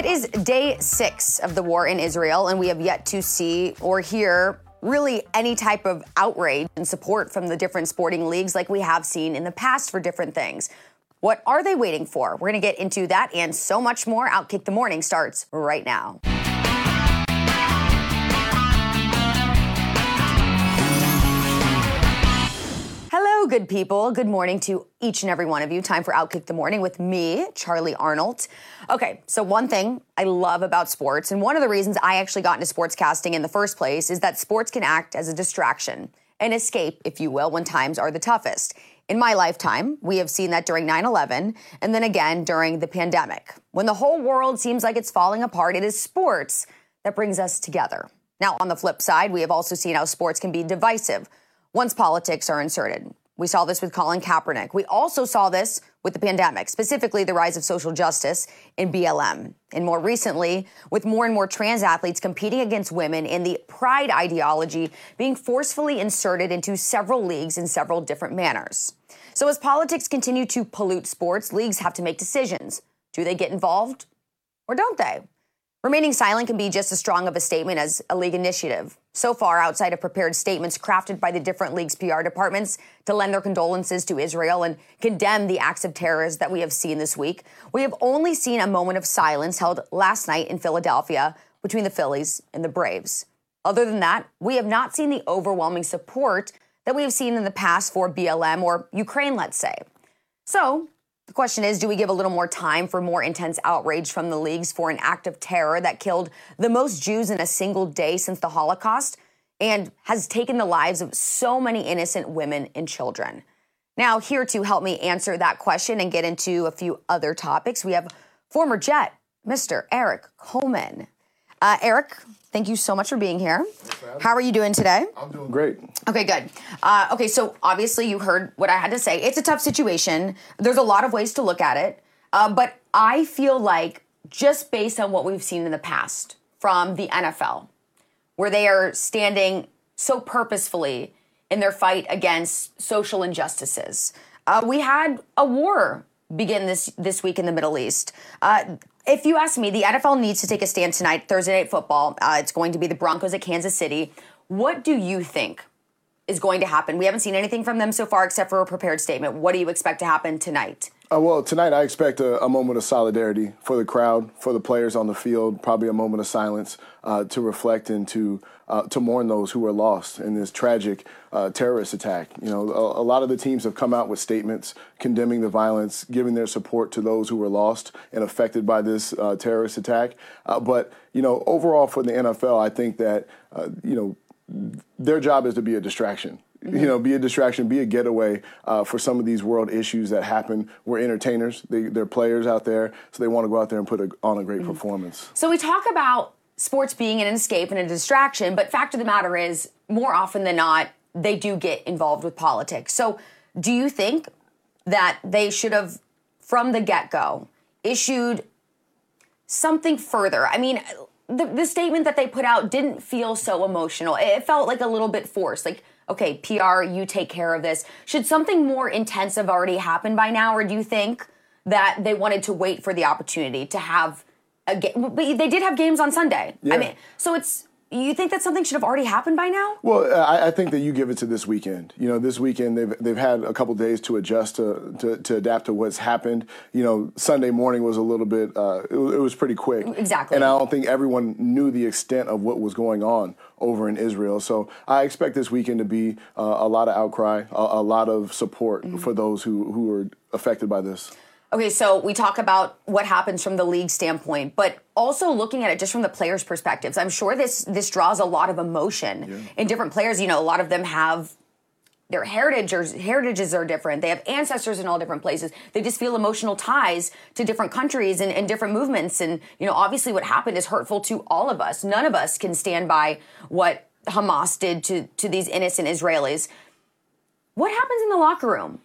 It is day six of the war in Israel, and we have yet to see or hear really any type of outrage and support from the different sporting leagues like we have seen in the past for different things. What are they waiting for? We're going to get into that and so much more. Outkick the Morning starts right now. Good people. Good morning to each and every one of you. Time for Outkick the Morning with me, Charlie Arnold. Okay, so one thing I love about sports, and one of the reasons I actually got into sportscasting in the first place, is that sports can act as a distraction, an escape, if you will, when times are the toughest. In my lifetime, we have seen that during 9 11 and then again during the pandemic. When the whole world seems like it's falling apart, it is sports that brings us together. Now, on the flip side, we have also seen how sports can be divisive once politics are inserted. We saw this with Colin Kaepernick. We also saw this with the pandemic, specifically the rise of social justice in BLM. And more recently, with more and more trans athletes competing against women in the pride ideology being forcefully inserted into several leagues in several different manners. So, as politics continue to pollute sports, leagues have to make decisions. Do they get involved or don't they? Remaining silent can be just as strong of a statement as a league initiative. So far, outside of prepared statements crafted by the different leagues' PR departments to lend their condolences to Israel and condemn the acts of terror that we have seen this week, we have only seen a moment of silence held last night in Philadelphia between the Phillies and the Braves. Other than that, we have not seen the overwhelming support that we have seen in the past for BLM or Ukraine, let's say. So, the question is do we give a little more time for more intense outrage from the leagues for an act of terror that killed the most Jews in a single day since the Holocaust and has taken the lives of so many innocent women and children? Now, here to help me answer that question and get into a few other topics, we have former Jet, Mr. Erik Coleman. Uh, Erik, thank you so much for being here. How are you doing today? I'm doing great. Okay, good. Uh, okay, so obviously you heard what I had to say. It's a tough situation. There's a lot of ways to look at it, uh, but I feel like just based on what we've seen in the past from the NFL, where they are standing so purposefully in their fight against social injustices. Uh, we had a war begin this this week in the Middle East. Uh, if you ask me, the NFL needs to take a stand tonight, Thursday Night Football. Uh, it's going to be the Broncos at Kansas City. What do you think is going to happen? We haven't seen anything from them so far except for a prepared statement. What do you expect to happen tonight? Uh, well, tonight I expect a, a, moment of solidarity for the crowd, for the players on the field. Probably a moment of silence uh, to reflect and to uh, to mourn those who were lost in this tragic uh, terrorist attack. You know, a, a, lot of the teams have come out with statements condemning the violence, giving their support to those who were lost and affected by this uh, terrorist attack. Uh, but you know, overall for the NFL, I think that you know their job is to be a distraction. Mm-hmm. You know, be a distraction, be a getaway uh, for some of these world issues that happen. We're entertainers; they, are players out there, so they want to go out there and put a, on a great mm-hmm. performance. So we talk about sports being an escape and a distraction, but fact of the matter is, more often than not, they do get involved with politics. So, do you think that they should have, from the get go, issued something further? I mean, the, the statement that they put out didn't feel so emotional. It felt like a little bit forced. Like, okay, PR, you take care of this. Should something more intense have already happened by now, or do you think that they wanted to wait for the opportunity to have a game? But they did have games on Sunday. Yeah. I mean, so it's you think that something should have already happened by now? Well, I, I, think that you give it to this weekend. You know, this weekend they've they've had a couple days to adjust to, to, to adapt to what's happened. You know, Sunday morning was a little bit. Uh, it, it, was pretty quick. Exactly. And I don't think everyone knew the extent of what was going on over in Israel. So I expect this weekend to be uh, a lot of outcry, a, a lot of support mm-hmm. for those who who were affected by this. Okay, so we talk about what happens from the league standpoint, but also looking at it just from the players' perspectives. I'm sure this this draws a lot of emotion yeah. in different players. You know, a lot of them have their heritage or heritages are different. They have ancestors in all different places. They just feel emotional ties to different countries and, and different movements. And you know, obviously, what happened is hurtful to all of us. None of us can stand by what Hamas did to to these innocent Israelis. What happens in the locker room?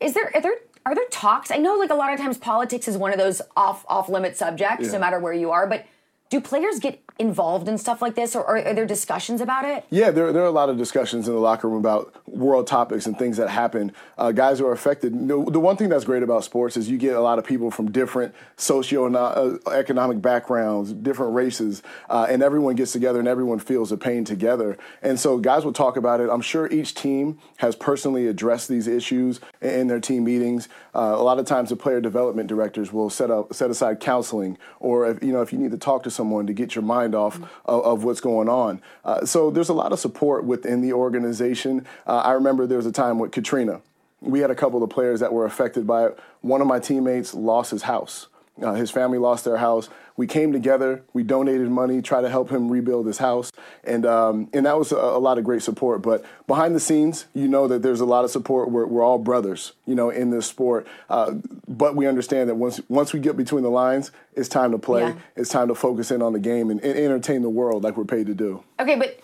Is there are there are there talks? I know like a lot of times politics is one of those off off limit subjects, yeah. no matter where you are, but do players get involved in stuff like this, or are, are, there discussions about it? Yeah, there, there are a lot of discussions in the locker room about world topics and things that happen. Uh, guys who are affected. The, the, one thing that's great about sports is you get a lot of people from different socio-economic backgrounds, different races, uh, and everyone gets together and everyone feels the pain together. And so guys will talk about it. I'm sure each team has personally addressed these issues in their team meetings. Uh, a lot of times, the player development directors will set up set aside counseling, or if you know if you need to talk to someone to get your mind off mm-hmm. of, of, what's going on. Uh, so there's a lot of support within the organization. Uh, I remember there was a time with Katrina. We had a couple of players that were affected by it. One of my teammates lost his house. Uh, his family lost their house. We came together. We donated money, try to help him rebuild his house, and um, and that was a, a, lot of great support. But behind the scenes, you know that there's a lot of support. We're, we're all brothers, you know, in this sport. Uh, but we understand that once once we get between the lines, it's time to play. Yeah. It's time to focus in on the game and, and entertain the world like we're paid to do. Okay, but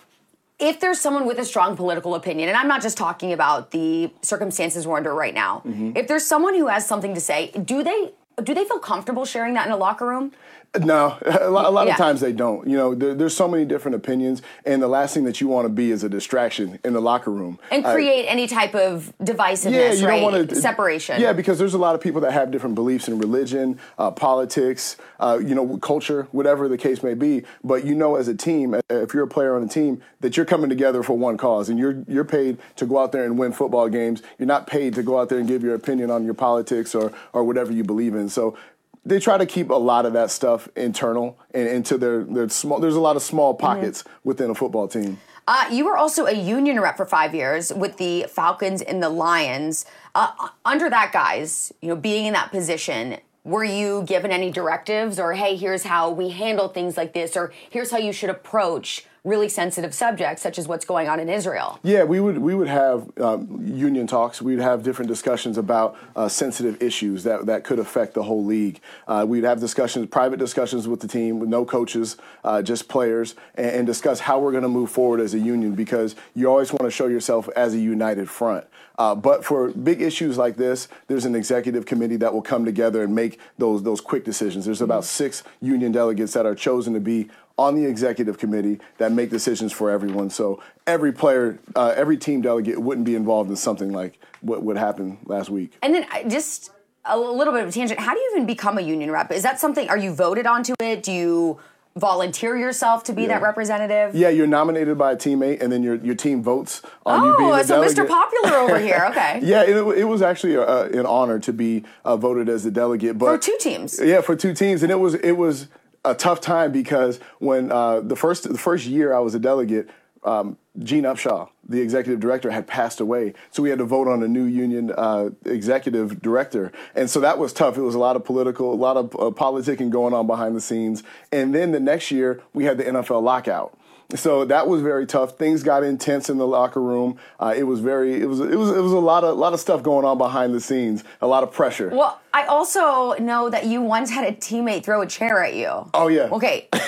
if there's someone with a strong political opinion, and I'm not just talking about the circumstances we're under right now, mm-hmm. if there's someone who has something to say, do they do they feel comfortable sharing that in a locker room? No, a lot, a lot yeah. of times they don't. You know, there, there's so many different opinions, and the last thing that you want to be is a distraction in the locker room and create any type of divisiveness, yeah, you right? Don't want to, Separation. Yeah, because there's a lot of people that have different beliefs in religion, uh, politics, uh, you know, culture, whatever the case may be. But you know, as a team, if you're a player on a team, that you're coming together for one cause, and you're you're paid to go out there and win football games. You're not paid to go out there and give your opinion on your politics or or whatever you believe in. So they try to keep a lot of that stuff internal and into their, their small there's a lot of small mm-hmm. pockets mm-hmm. within a football team uh, you were also a union rep for five years with the falcons and the lions uh, under that guys you know being in that position were you given any directives or hey here's how we handle things like this or here's how you should approach really sensitive subjects, such as what's going on in Israel. Yeah, we would we would have um, union talks. We'd have different discussions about uh, sensitive issues that that could affect the whole league. Uh, we'd have discussions, private discussions with the team, with no coaches, uh, just players, and, and discuss how we're going to move forward as a union because you always want to show yourself as a united front. Uh, but for big issues like this, there's an executive committee that will come together and make those those quick decisions. There's about six union delegates that are chosen to be on the executive committee that make decisions for everyone. So every player, uh, every team delegate wouldn't be involved in something like what would happen last week. And then just a little bit of a tangent. How do you even become a union rep? Is that something? Are you voted onto it? Do you volunteer yourself to be yeah. that representative? Yeah, you're nominated by a teammate, and then your your team votes on oh, you being a so delegate. Mr. Popular over here. Okay. yeah, it, it, was actually a, an honor to be uh, voted as the delegate. But for two teams. Yeah, for two teams, and it was it was a tough time because when uh, the first the first year I was a delegate, um, Gene Upshaw, the executive director, had passed away, so we had to vote on a new union uh, executive director, and so that was tough. It was a lot of political, a lot of uh, politicking going on behind the scenes, and then the next year we had the NFL lockout. So that was very tough. Things got intense in the locker room. Uh, it was very, it was, it was, it was a lot of, lot of stuff going on behind the scenes. A lot of pressure. Well, I also know that you once had a teammate throw a chair at you. Oh yeah. Okay.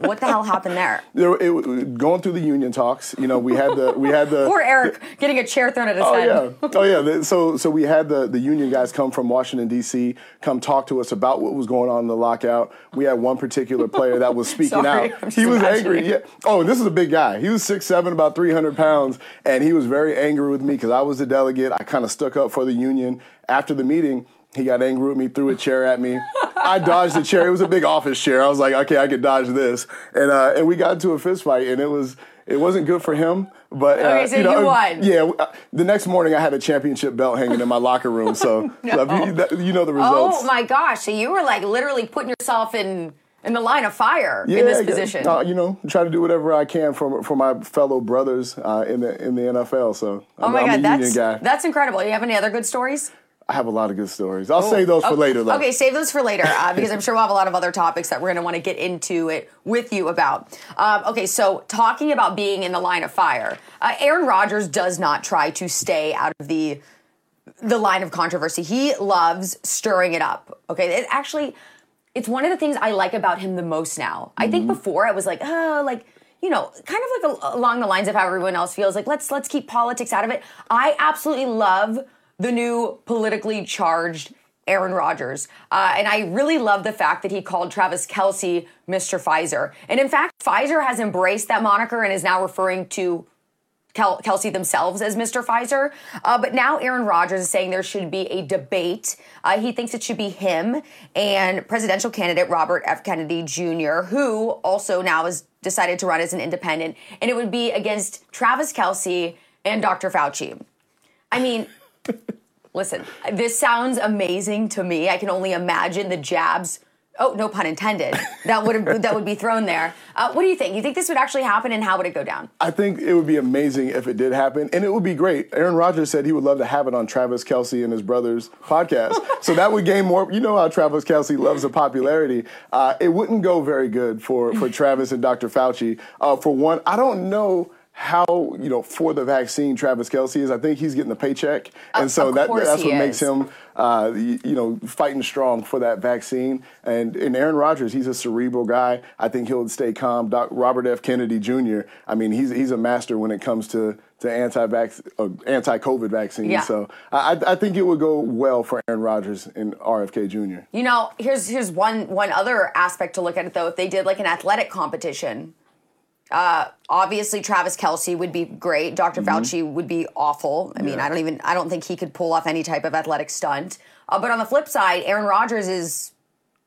What the hell happened there? there it, going through the union talks, you know, we had the we had the poor Erik getting a chair thrown at his oh, head. Yeah. Oh yeah. So so we had the the union guys come from Washington D.C. come talk to us about what was going on in the lockout. We had one particular player that was speaking Sorry, out. he was imagining. angry. Yeah. Oh, and this is a big guy. He was six seven, about three hundred pounds, and he was very angry with me because I was the delegate. I kind of stuck up for the union after the meeting he got angry with me, threw a chair at me. I dodged the chair. It was a big office chair. I was like, okay, I can dodge this, and uh, and we got into a fist fight, and it was it wasn't good for him. But uh, okay, so you, know, you won. Yeah, uh, the next morning I had a championship belt hanging in my locker room. So, no. you, that, you know the results. Oh my gosh! So you were like literally putting yourself in in the line of fire yeah, in this position. Uh, you know, try to do whatever I can for for my fellow brothers uh, in the in the NFL. So, oh I'm, my I'm god, that's guy. that's incredible. You have any other good stories? I have a lot of good stories. I'll save those for later, though. Okay, save those for later uh, because I'm sure we'll have a lot of other topics that we're going to want to get into it with you about. Um, okay, so talking about being in the line of fire, uh, Aaron Rodgers does not try to stay out of the the line of controversy. He loves stirring it up. Okay, it actually, it's one of the things I like about him the most now. Mm-hmm. I think mm-hmm. before I was like, oh, like you know, kind of like a, along the lines of how everyone else feels. Like let's let's keep politics out of it. I absolutely love the new politically charged Aaron Rodgers. Uh, and I really love the fact that he called Travis Kelce Mr. Pfizer. And in fact, Pfizer has embraced that moniker and is now referring to Kel- Kelce themselves as Mr. Pfizer. Uh, but now Aaron Rodgers is saying there should be a debate. Uh, he thinks it should be him and presidential candidate Robert F. Kennedy Jr., who also now has decided to run as an independent. And it would be against Travis Kelce and Dr. Fauci. I mean, listen, this sounds amazing to me. I can only imagine the jabs Oh, no pun intended. That would that would be thrown there. Uh, what do you think? You think this would actually happen, and how would it go down? I think it would be amazing if it did happen, and it would be great. Aaron Rodgers said he would love to have it on Travis Kelce and his brother's podcast, so that would gain more. You know how Travis Kelce loves the popularity. Uh, it wouldn't go very good for for Travis and Dr. Fauci. Uh, for one, I don't know how you know for the vaccine Travis Kelce is. I think he's getting a paycheck, and so that, that's what is. makes him uh, you, you, know fighting strong for that vaccine. And and Aaron Rodgers, he's a cerebral guy. I think he'll stay calm. Doc, Robert F. Kennedy Jr. I mean, he's he's a master when it comes to to anti uh, anti COVID vaccines. Yeah. So I, I think it would go well for Aaron Rodgers and RFK Jr. You know, here's here's one one other aspect to look at it though. If they did like an athletic competition uh, obviously, Travis Kelce would be great. Doctor mm-hmm. Fauci would be awful. I yeah. mean, I don't even I don't think he could pull off any type of athletic stunt. Uh, but on the flip side, Aaron Rodgers is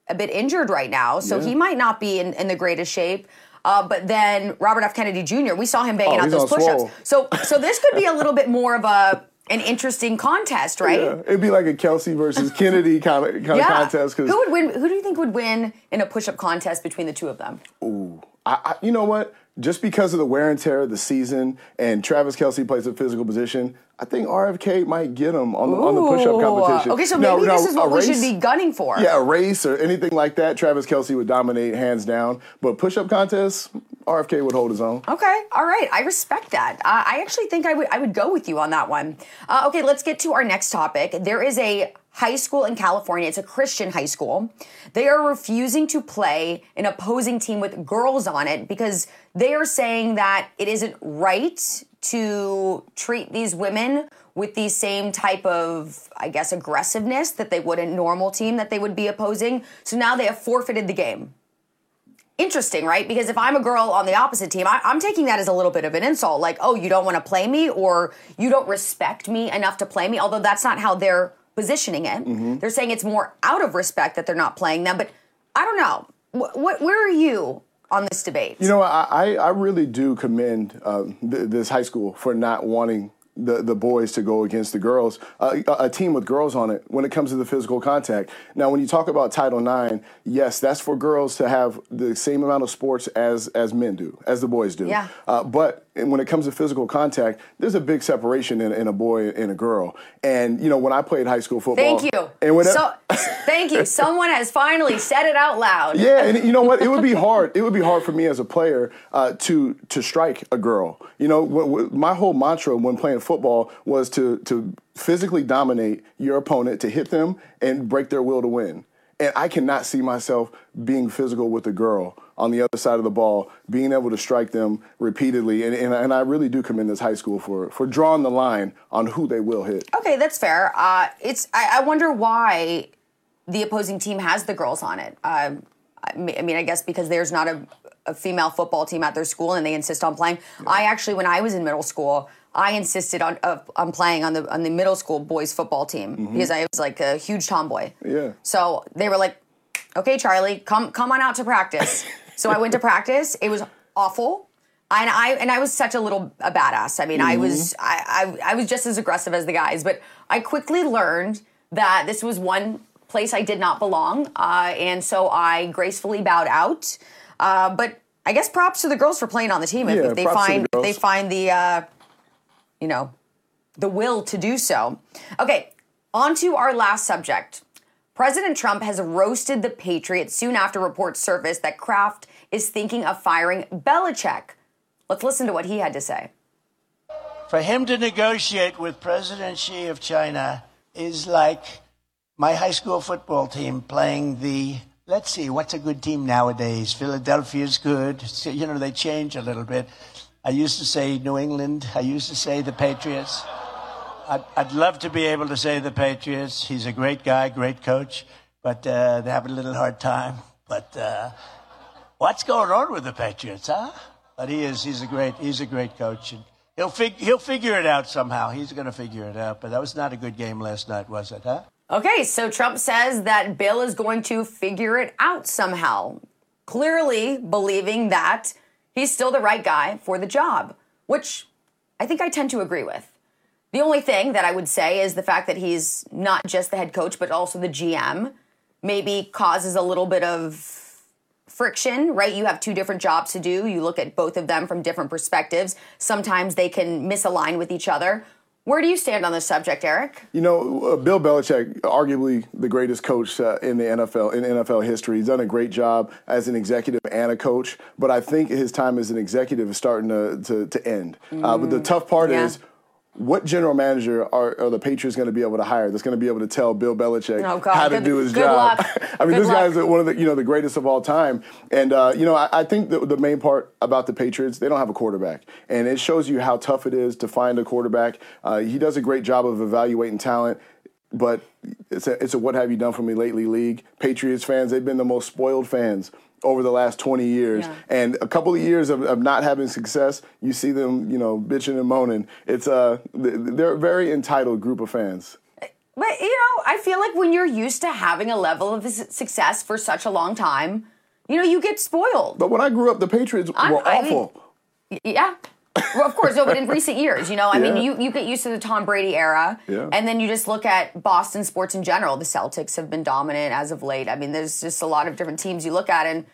a bit injured right now, so yeah. he might not be in, in the greatest shape. Uh, but then Robert F. Kennedy Jr. We saw him banging oh, out those push-ups. So so this could be a little bit more of a an interesting contest, right? Yeah, it'd be like a Kelce versus Kennedy kind of kind yeah. of contest. Who would win? Who do you think would win in a push-up contest between the two of them? Ooh, I, I, you know what? Just because of the wear and tear of the season, and Travis Kelce plays a physical position, I think RFK might get him on the, on the push-up competition. Okay, so maybe now, this is what we should be gunning for. Yeah, a race or anything like that, Travis Kelce would dominate hands down. But push-up contests, RFK would hold his own. Okay, all right, I respect that. Uh, I actually think I would I would go with you on that one. Uh, okay, let's get to our next topic. There is a high school in California. It's a Christian high school. They are refusing to play an opposing team with girls on it because they are saying that it isn't right to treat these women with the same type of, I guess, aggressiveness that they would a normal team that they would be opposing. So now they have forfeited the game. Interesting, right? Because if I'm a girl on the opposite team, I, am taking that as a little bit of an insult. Like, oh, you don't want to play me, or you don't respect me enough to play me. Although that's not how they're positioning it. Mm-hmm. They're saying it's more out of respect that they're not playing them. But I don't know. What where are you on this debate? You know, I, I really do commend uh, th- this high school for not wanting the, the boys to go against the girls, uh, a team with girls on it when it comes to the physical contact. Now, when you talk about Title IX, yes, that's for girls to have the same amount of sports as as men do, as the boys do. Yeah. Uh, but when it comes to physical contact, there's a big separation in, in, a boy and a girl. And you know, when I played high school football, thank you. And when so, thank you. Someone has finally said it out loud. Yeah, and you know what? It would be hard. It would be hard for me as a player uh, to to strike a girl. You know, w- w- my whole mantra when playing football was to to physically dominate your opponent, to hit them and break their will to win. And I cannot see myself being physical with a girl on the other side of the ball, being able to strike them repeatedly. And, and, and I really do commend this high school for, for drawing the line on who they will hit. Okay, that's fair. Uh, it's I, I, wonder why the opposing team has the girls on it. Uh, I mean, I guess because there's not a, a, female football team at their school and they insist on playing. Yeah. I actually, when I was in middle school, I insisted on uh, on playing on the on the middle school boys football team mm-hmm. because I was like a huge tomboy. Yeah. So they were like, "Okay, Charlie, come come on out to practice." so I went to practice. It was awful. And I and I was such a little a badass. I mean, mm-hmm. I was I, I I was just as aggressive as the guys, but I quickly learned that this was one place I did not belong, uh, and so I gracefully bowed out. Uh, but I guess props to the girls for playing on the team if, yeah, if they find the they find the uh, you know, the will to do so. Okay, on to our last subject. President Trump has roasted the Patriots soon after reports surfaced that Kraft is thinking of firing Belichick. Let's listen to what he had to say. For him to negotiate with President Xi of China is like my high school football team playing the let's see what's a good team nowadays philadelphia's good you know they change a little bit I used to say New England. I used to say the Patriots. I'd, I'd, love to be able to say the Patriots. He's a great guy, great coach, but uh, they have a little hard time. But uh, what's going on with the Patriots, huh? But he is. He's a great. He's a great coach, and he'll fig- he'll figure it out somehow. He's going to figure it out. But that was not a good game last night, was it? Huh? Okay, so Trump says that Bill is going to figure it out somehow, clearly believing that he's still the right guy for the job, which I think I tend to agree with. The only thing that I would say is the fact that he's not just the head coach, but also the GM, maybe causes a little bit of friction, right? You have two different jobs to do. You look at both of them from different perspectives. Sometimes they can misalign with each other. Where do you stand on this subject, Erik? You know, uh, Bill Belichick, arguably the greatest coach uh, in the NFL in NFL history. He's done a great job as an executive and a coach, but I think his time as an executive is starting to to, to end. Mm. Uh, but the tough part yeah. is what general manager are, are the Patriots going to be able to hire that's going to be able to tell Bill Belichick oh, how to good, do his job? I mean, good this luck. guy's one of the you know the greatest of all time, and uh, you know I, I think the, the main part about the Patriots they don't have a quarterback, and it shows you how tough it is to find a quarterback. Uh, he does a great job of evaluating talent but it's a, it's a what have you done for me lately league. Patriots fans, they've been the most spoiled fans over the last 20 years. Yeah. And a couple of years of, of, not having success, you see them, you know, bitching and moaning. It's uh, they're a very entitled group of fans. But, you know, I feel like when you're used to having a level of success for such a long time, you know, you get spoiled. But when I grew up, the Patriots I'm, were awful. I mean, yeah. Well, of course, no, but in recent years, you know, I yeah. mean, you, you get used to the Tom Brady era, yeah. and then you just look at Boston sports in general. The Celtics have been dominant as of late. I mean, there's just a lot of different teams you look at, and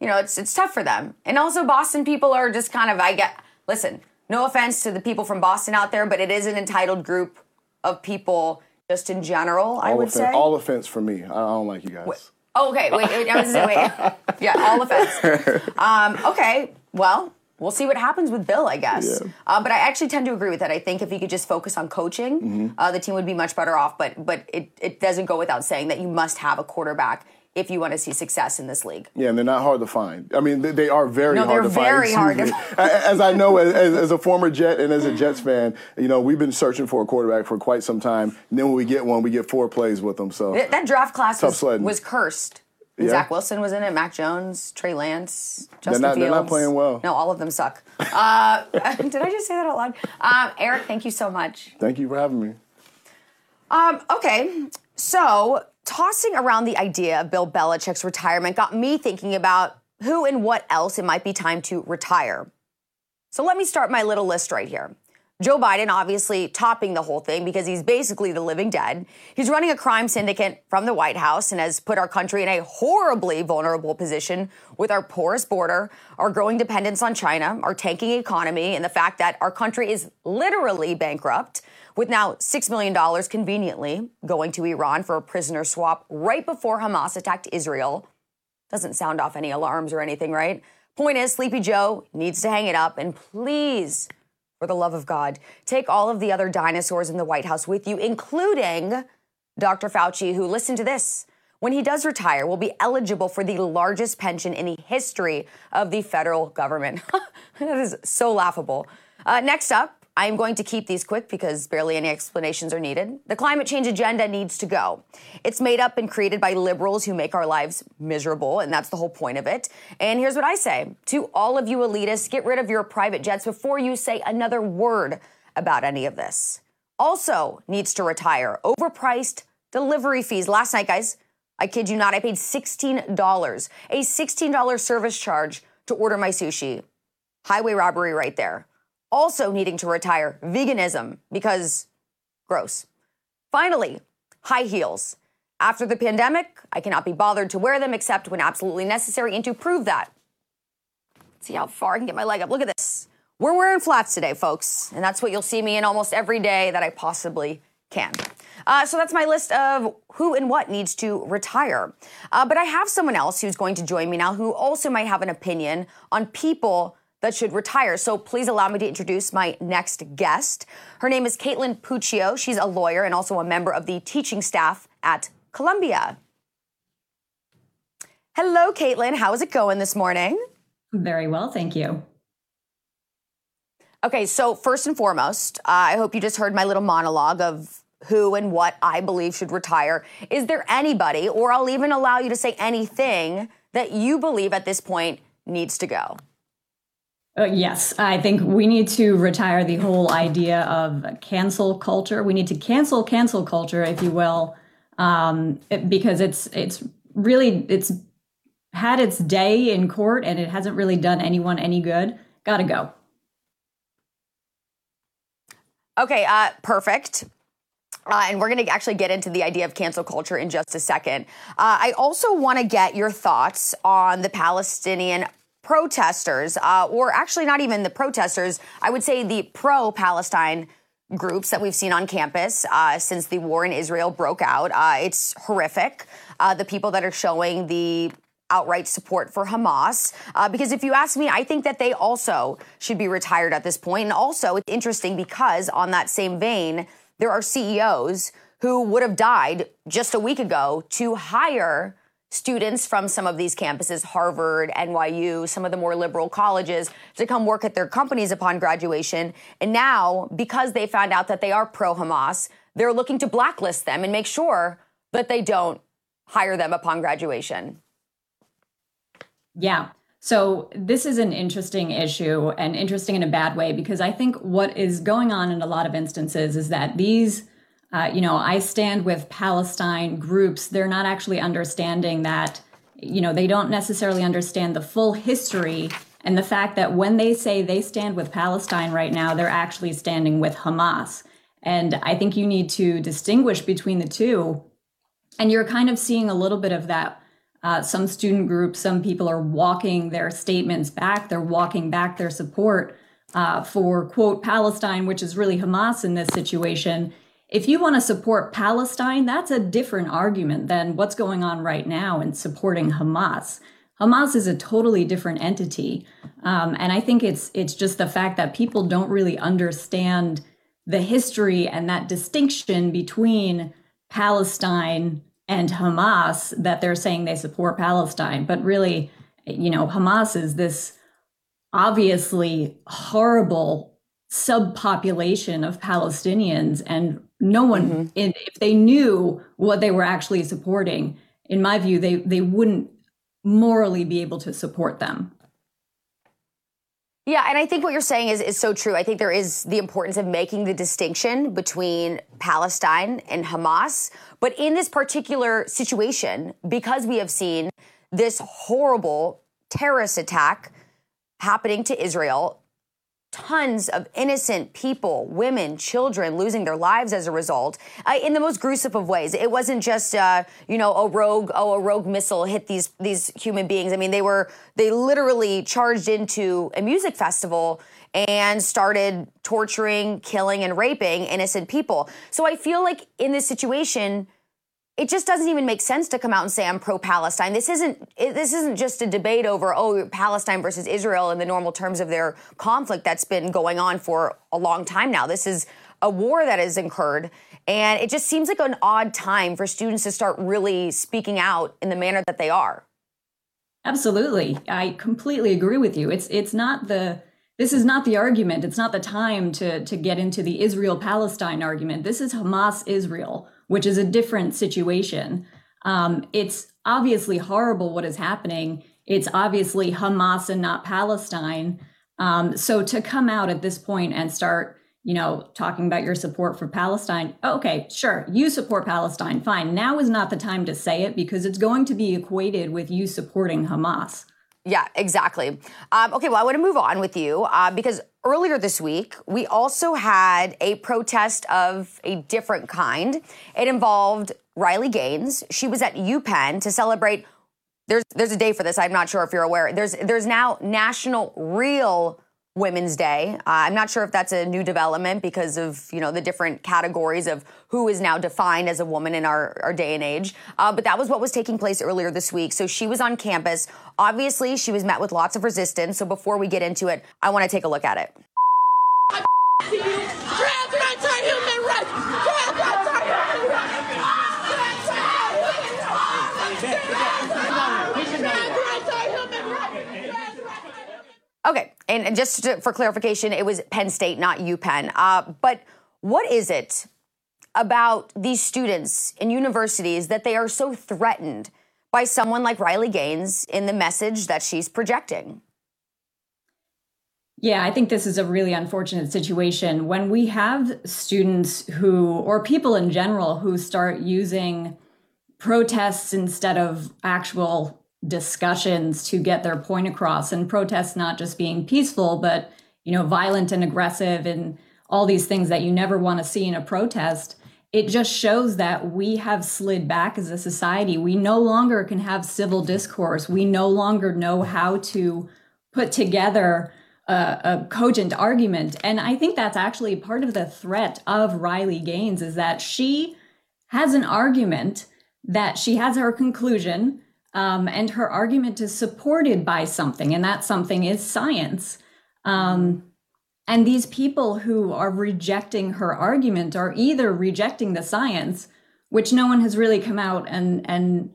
you know, it's it's tough for them. And also, Boston people are just kind of I get. Listen, no offense to the people from Boston out there, but it is an entitled group of people just in general. All I would offense, say all offense for me. I don't like you guys. Wait, oh, okay, wait, wait, I was wait. yeah, all offense. Um, okay, well, we'll see what happens with Bill, I guess. Yeah. Uh, but I actually tend to agree with that. I think if he could just focus on coaching, mm-hmm. uh, the team would be much better off. But but it, it doesn't go without saying that you must have a quarterback if you want to see success in this league. Yeah, and they're not hard to find. I mean, they, they are very no, hard to find. very hard to As I know, as, as, a former Jet and as a Jets fan, you know, we've been searching for a quarterback for quite some time. And then when we get one, we get four plays with them. So that, draft class was, was, cursed. Yeah. Zach Wilson was in it. Mac Jones, Trey Lance, Justin they're not, Fields. They're not playing well. No, all of them suck. Uh, did I just say that out loud? Um, Erik, thank you so much. Thank you for having me. Um, okay, so tossing around the idea of Bill Belichick's retirement got me thinking about who and what else it might be time to retire. So let me start my little list right here. Joe Biden obviously topping the whole thing because he's basically the living dead. He's running a crime syndicate from the White House and has put our country in a horribly vulnerable position with our porous border, our growing dependence on China, our tanking economy, and the fact that our country is literally bankrupt with now $6 million conveniently going to Iran for a prisoner swap right before Hamas attacked Israel. Doesn't sound off any alarms or anything, right? Point is, Sleepy Joe needs to hang it up and please, for the love of God, take all of the other dinosaurs in the White House with you, including Dr. Fauci, who, listen to this, when he does retire, will be eligible for the largest pension in the history of the federal government. that is so laughable. Uh, next up, I am going to keep these quick because barely any explanations are needed. The climate change agenda needs to go. It's made up and created by liberals who make our lives miserable, and that's the whole point of it. And here's what I say to all of you elitists get rid of your private jets before you say another word about any of this. Also, needs to retire overpriced delivery fees. Last night, guys, I kid you not, I paid $16, a $16 service charge to order my sushi. Highway robbery right there also needing to retire veganism because gross. Finally, high heels. After the pandemic, I cannot be bothered to wear them except when absolutely necessary and to prove that. See how far I can get my leg up. Look at this. We're wearing flats today, folks, and that's what you'll see me in almost every day that I possibly can. Uh, so that's my list of who and what needs to retire. Uh, but I have someone else who's going to join me now who also might have an opinion on people that should retire. So please allow me to introduce my next guest. Her name is Kaitlin Puccio. She's a lawyer and also a member of the teaching staff at Columbia. Hello, Kaitlin. How is it going this morning? Very well, thank you. Okay, so first and foremost, uh, I hope you just heard my little monologue of who and what I believe should retire. Is there anybody, or I'll even allow you to say anything, that you believe at this point needs to go? Uh, yes, I think we need to retire the whole idea of cancel culture. We need to cancel cancel culture, if you will, um, it, because it's it's really it's had its day in court and it hasn't really done anyone any good. Got to go. Okay, uh, perfect. Uh, and we're going to actually get into the idea of cancel culture in just a second. Uh, I also want to get your thoughts on the Palestinian protesters, uh, or actually not even the protesters, I would say the pro Palestine groups that we've seen on campus uh, since the war in Israel broke out. Uh, it's horrific. Uh, the people that are showing the outright support for Hamas. Uh, because if you ask me, I think that they also should be retired at this point. And also, it's interesting because, on that same vein, there are CEOs who would have died just a week ago to hire students from some of these campuses, Harvard, NYU, some of the more liberal colleges, to come work at their companies upon graduation. And now, because they found out that they are pro Hamas, they're looking to blacklist them and make sure that they don't hire them upon graduation. Yeah. So this is an interesting issue and interesting in a bad way because I think what is going on in a lot of instances is that these, uh, you know, I stand with Palestine groups. They're not actually understanding that, you know, they don't necessarily understand the full history and the fact that when they say they stand with Palestine right now, they're actually standing with Hamas. And I think you need to distinguish between the two. And you're kind of seeing a little bit of that uh, some student groups, some people are walking their statements back. They're walking back their support uh, for, quote, Palestine, which is really Hamas in this situation. If you want to support Palestine, that's a different argument than what's going on right now in supporting Hamas. Hamas is a totally different entity, um, and I think it's it's just the fact that people don't really understand the history and that distinction between Palestine and Hamas that they're saying they support Palestine. But really, you know, Hamas is this obviously horrible subpopulation of Palestinians, and no one, mm-hmm. if they knew what they were actually supporting, in my view, they they wouldn't morally be able to support them. Yeah, and I think what you're saying is, is so true. I think there is the importance of making the distinction between Palestine and Hamas. But in this particular situation, because we have seen this horrible terrorist attack happening to Israel, tons of innocent people, women, children losing their lives as a result uh, in the most gruesome of ways. It wasn't just uh, you know a rogue oh a rogue missile hit these these human beings. I mean they were they literally charged into a music festival and started torturing, killing and raping innocent people. So I feel like in this situation it just doesn't even make sense to come out and say I'm pro-Palestine. This isn't this isn't just a debate over oh Palestine versus Israel in the normal terms of their conflict that's been going on for a long time now. This is a war that has incurred and it just seems like an odd time for students to start really speaking out in the manner that they are. Absolutely. I completely agree with you. It's it's not the this is not the argument. It's not the time to to get into the Israel Palestine argument. This is Hamas Israel which is a different situation. Um, it's obviously horrible what is happening. It's obviously Hamas and not Palestine. Um, so to come out at this point and start, you know, talking about your support for Palestine, okay, sure, you support Palestine, fine. Now is not the time to say it because it's going to be equated with you supporting Hamas. Yeah, exactly. Um, okay, well, I want to move on with you uh, because earlier this week, we also had a protest of a different kind. It involved Riley Gaines. She was at UPenn to celebrate. There's there's a day for this. I'm not sure if you're aware. There's there's now National Real Women's Day. Uh, I'm not sure if that's a new development because of you know the different categories of who is now defined as a woman in our, our day and age. Uh, but that was what was taking place earlier this week. So she was on campus. Obviously, she was met with lots of resistance. So before we get into it, I want to take a look at it. Okay, and, just to, for clarification, it was Penn State, not UPenn. Uh, but what is it about these students in universities that they are so threatened by someone like Riley Gaines in the message that she's projecting? Yeah, I think this is a really unfortunate situation when we have students who, or people in general, who start using protests instead of actual discussions to get their point across and protests not just being peaceful but you know violent and aggressive and all these things that you never want to see in a protest. It just shows that we have slid back as a society. We no longer can have civil discourse. We no longer know how to put together a, a cogent argument. And i think that's actually part of the threat of riley gaines is that she has an argument that she has her conclusion um, and her argument is supported by something, and that something is science. Um, and these people who are rejecting her argument are either rejecting the science, which no one has really come out and and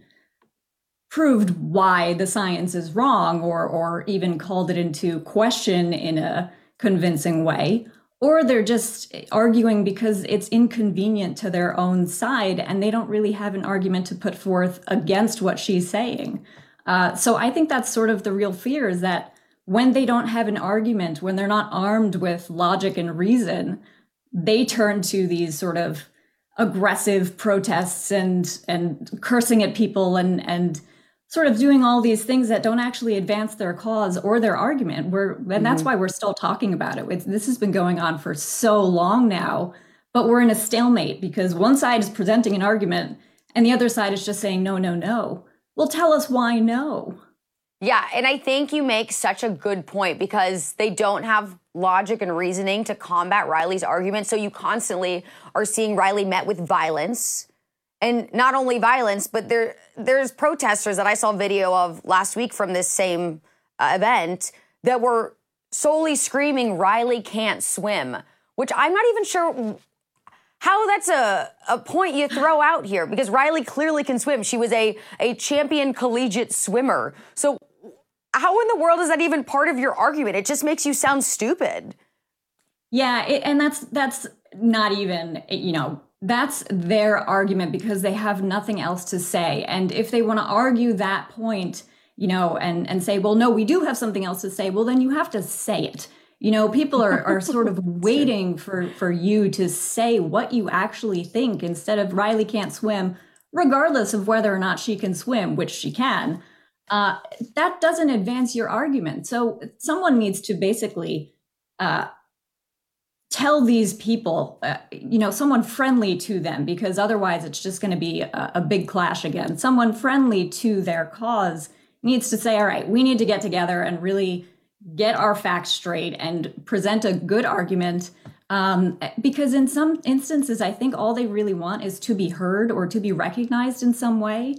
proved why the science is wrong, or or even called it into question in a convincing way, or they're just arguing because it's inconvenient to their own side and they don't really have an argument to put forth against what she's saying. Uh, so I think that's sort of the real fear is that when they don't have an argument, when they're not armed with logic and reason, they turn to these sort of aggressive protests and and cursing at people and and sort of doing all these things that don't actually advance their cause or their argument. We're and mm-hmm. that's why we're still talking about it. It's, this has been going on for so long now, but we're in a stalemate because one side is presenting an argument and the other side is just saying no, no, no. Well, tell us why no. Yeah, and I think you make such a good point because they don't have logic and reasoning to combat Riley's argument. So you constantly are seeing Riley met with violence and not only violence, but there there's protesters that I saw video of last week from this same uh, event that were solely screaming Riley can't swim, which I'm not even sure how that's a, a point you throw out here because Riley clearly can swim. She was a, a champion collegiate swimmer. So how in the world is that even part of your argument? It just makes you sound stupid. Yeah, it, and that's that's not even you know that's their argument because they have nothing else to say. And if they want to argue that point, you know, and and say, well, no, we do have something else to say, well, then you have to say it. You know, people are, are sort of waiting for, for you to say what you actually think instead of Riley can't swim, regardless of whether or not she can swim, which she can. Uh, that doesn't advance your argument. So someone needs to basically uh, tell these people, uh, you know, someone friendly to them, because otherwise it's just going to be a, a, big clash again. Someone friendly to their cause needs to say, all right, we need to get together and really get our facts straight and present a good argument. Um, because in some instances, I think all they really want is to be heard or to be recognized in some way.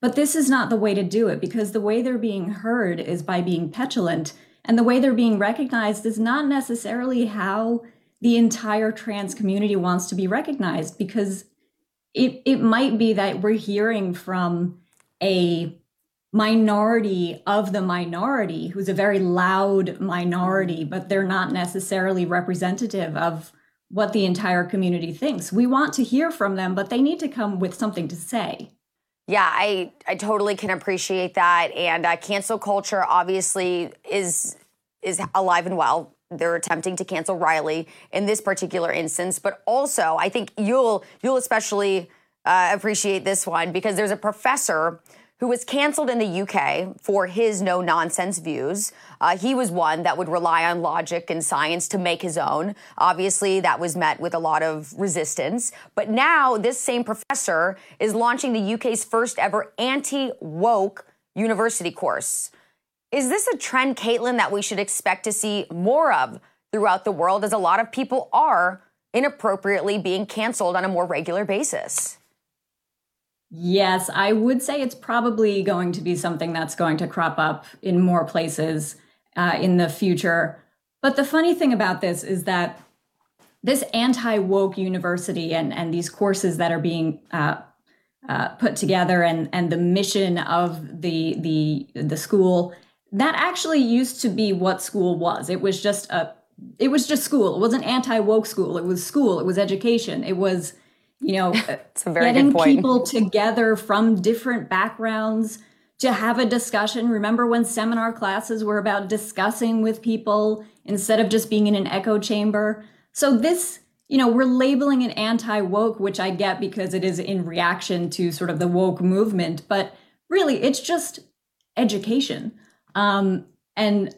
But this is not the way to do it because the way they're being heard is by being petulant. And the way they're being recognized is not necessarily how the entire trans community wants to be recognized because it it might be that we're hearing from a minority of the minority who's a very loud minority but they're not necessarily representative of what the entire community thinks. We want to hear from them but they need to come with something to say. Yeah i i totally can appreciate that. And uh, cancel culture obviously is is alive and well they're attempting to cancel Riley in this particular instance, but also I think you'll you'll especially uh, appreciate this one because there's a professor who was canceled in the UK for his no nonsense views. Uh, he was one that would rely on logic and science to make his own. Obviously, that was met with a lot of resistance. But now, this same professor is launching the UK's first ever anti woke university course. Is this a trend, Kaitlin, that we should expect to see more of throughout the world as a lot of people are inappropriately being canceled on a more regular basis? Yes, I would say it's probably going to be something that's going to crop up in more places uh, in the future. But the funny thing about this is that this anti woke university and, and these courses that are being uh, uh, put together and, and the mission of the, the, the school that actually used to be what school was. It was just a it was just school. It wasn't anti-woke school. It was school. It was education. It was, you know, uh, getting people together from different backgrounds to have a discussion. Remember when seminar classes were about discussing with people instead of just being in an echo chamber? So this, you know, we're labeling it anti-woke, which I get because it is in reaction to sort of the woke movement, but really it's just education. Um, and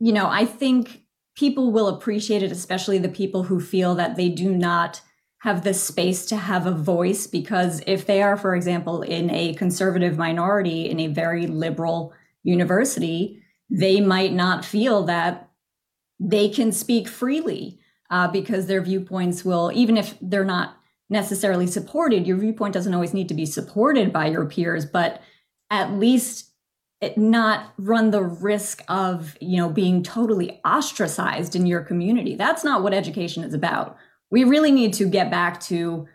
you know, I think people will appreciate it, especially the people who feel that they do not have the space to have a voice. Because if they are, for example, in a conservative minority in a very liberal university, they might not feel that they can speak freely uh, because their viewpoints will, even if they're not necessarily supported, your viewpoint doesn't always need to be supported by your peers, but at least not run the risk of you know being totally ostracized in your community. That's not what education is about. We really need to get back to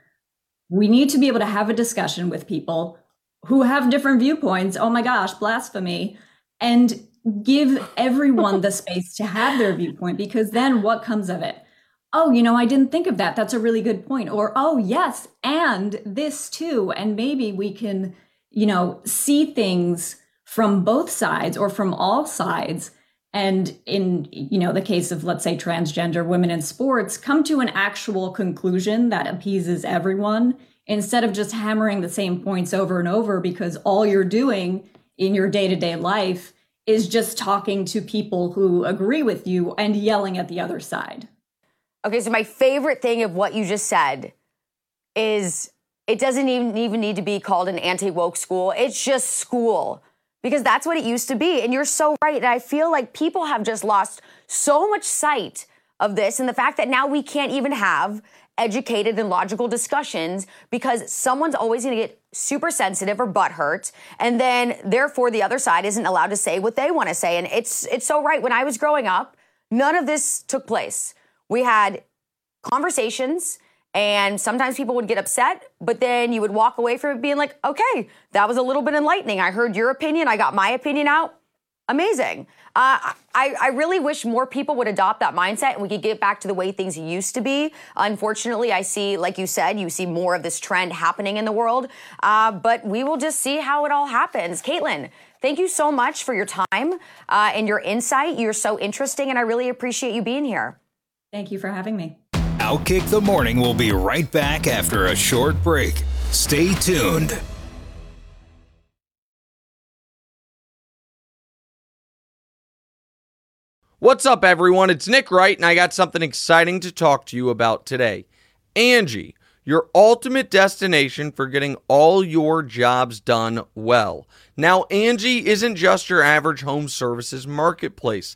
we need to be able to have a discussion with people who have different viewpoints. Oh my gosh blasphemy. And give everyone the space to have their viewpoint because then what comes of it? Oh you know i didn't think of that. That's a really good point. Or oh yes and this too. And maybe we can you know see things from both sides or from all sides. And in you know the case of let's say transgender women in sports come to an actual conclusion that appeases everyone instead of just hammering the same points over and over because all you're doing in your day-to-day life is just talking to people who agree with you and yelling at the other side. Okay so my favorite thing of what you just said is it doesn't even even need to be called an anti-woke school. It's just school because that's what it used to be. And you're so right. And I feel like people have just lost so much sight of this and the fact that now we can't even have educated and logical discussions because someone's always going to get super sensitive or butthurt and then therefore the other side isn't allowed to say what they want to say and it's it's so right when i was growing up none of this took place we had conversations and sometimes people would get upset, but then you would walk away from it being like, okay, that was a little bit enlightening. I heard your opinion, I got my opinion out. Amazing. Uh, I, I, really wish more people would adopt that mindset and we could get back to the way things used to be. Unfortunately, I see, like you said, you see more of this trend happening in the world. Uh, but we will just see how it all happens. Kaitlin, thank you so much for your time uh, and your insight. You're so interesting, and I really appreciate you being here. Thank you for having me. Outkick the Morning will be right back after a short break. Stay tuned. What's up, everyone? It's Nick Wright, and I got something exciting to talk to you about today. Angie, your ultimate destination for getting all your jobs done well. Now, Angie isn't just your average home services marketplace.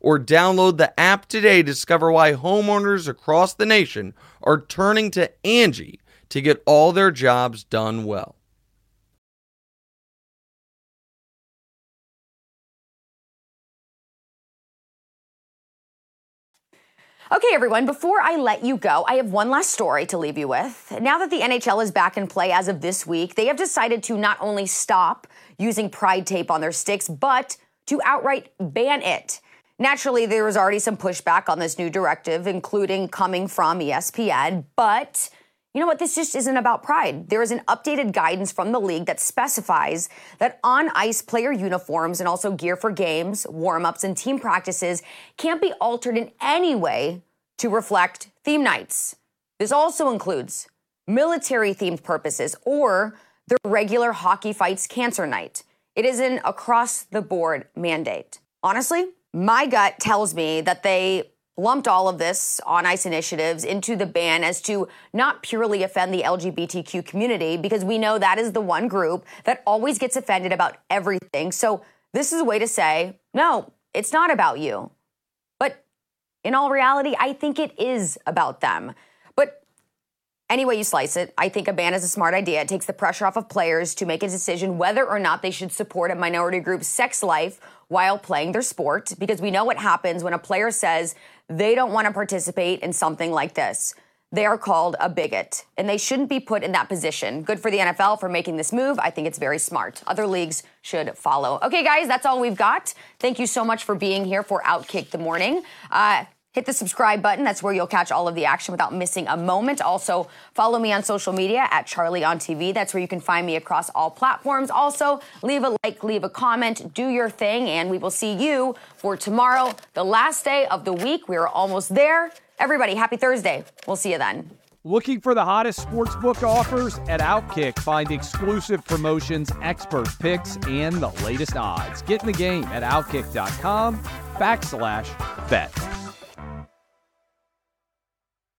or download the app today to discover why homeowners across the nation are turning to Angie to get all their jobs done well. Okay, everyone, before I let you go, I have one last story to leave you with. Now that the NHL is back in play as of this week, they have decided to not only stop using pride tape on their sticks, but to outright ban it. Naturally, there was already some pushback on this new directive, including coming from ESPN, but you know what? This just isn't about pride. There is an updated guidance from the league that specifies that on ice player uniforms and also gear for games, warm ups, and team practices can't be altered in any way to reflect theme nights. This also includes military themed purposes or the regular hockey fights cancer night. It is an across the board mandate. Honestly, my gut tells me that they lumped all of this on ice initiatives into the ban as to not purely offend the LGBTQ community, because we know that is the one group that always gets offended about everything. So this is a way to say, no, it's not about you. But in all reality, I think it is about them. But any way you slice it, I think a ban is a smart idea. It takes the pressure off of players to make a decision whether or not they should support a minority group's sex life while playing their sport, because we know what happens when a player says they don't want to participate in something like this. They are called a bigot, and they shouldn't be put in that position. Good for the NFL for making this move. I think it's very smart. Other leagues should follow. Okay, guys, that's all we've got. Thank you so much for being here for Outkick the Morning. Uh, hit the subscribe button. That's where you'll catch all of the action without missing a moment. Also, follow me on social media at Charlie on TV. That's where you can find me across all platforms. Also, leave a like, leave a comment, do your thing, and we will see you for tomorrow, the last day of the week. We are almost there. Everybody, happy Thursday. We'll see you then. Looking for the hottest sportsbook offers? At Outkick, find exclusive promotions, expert picks, and the latest odds. Get in the game at outkick.com backslash bet.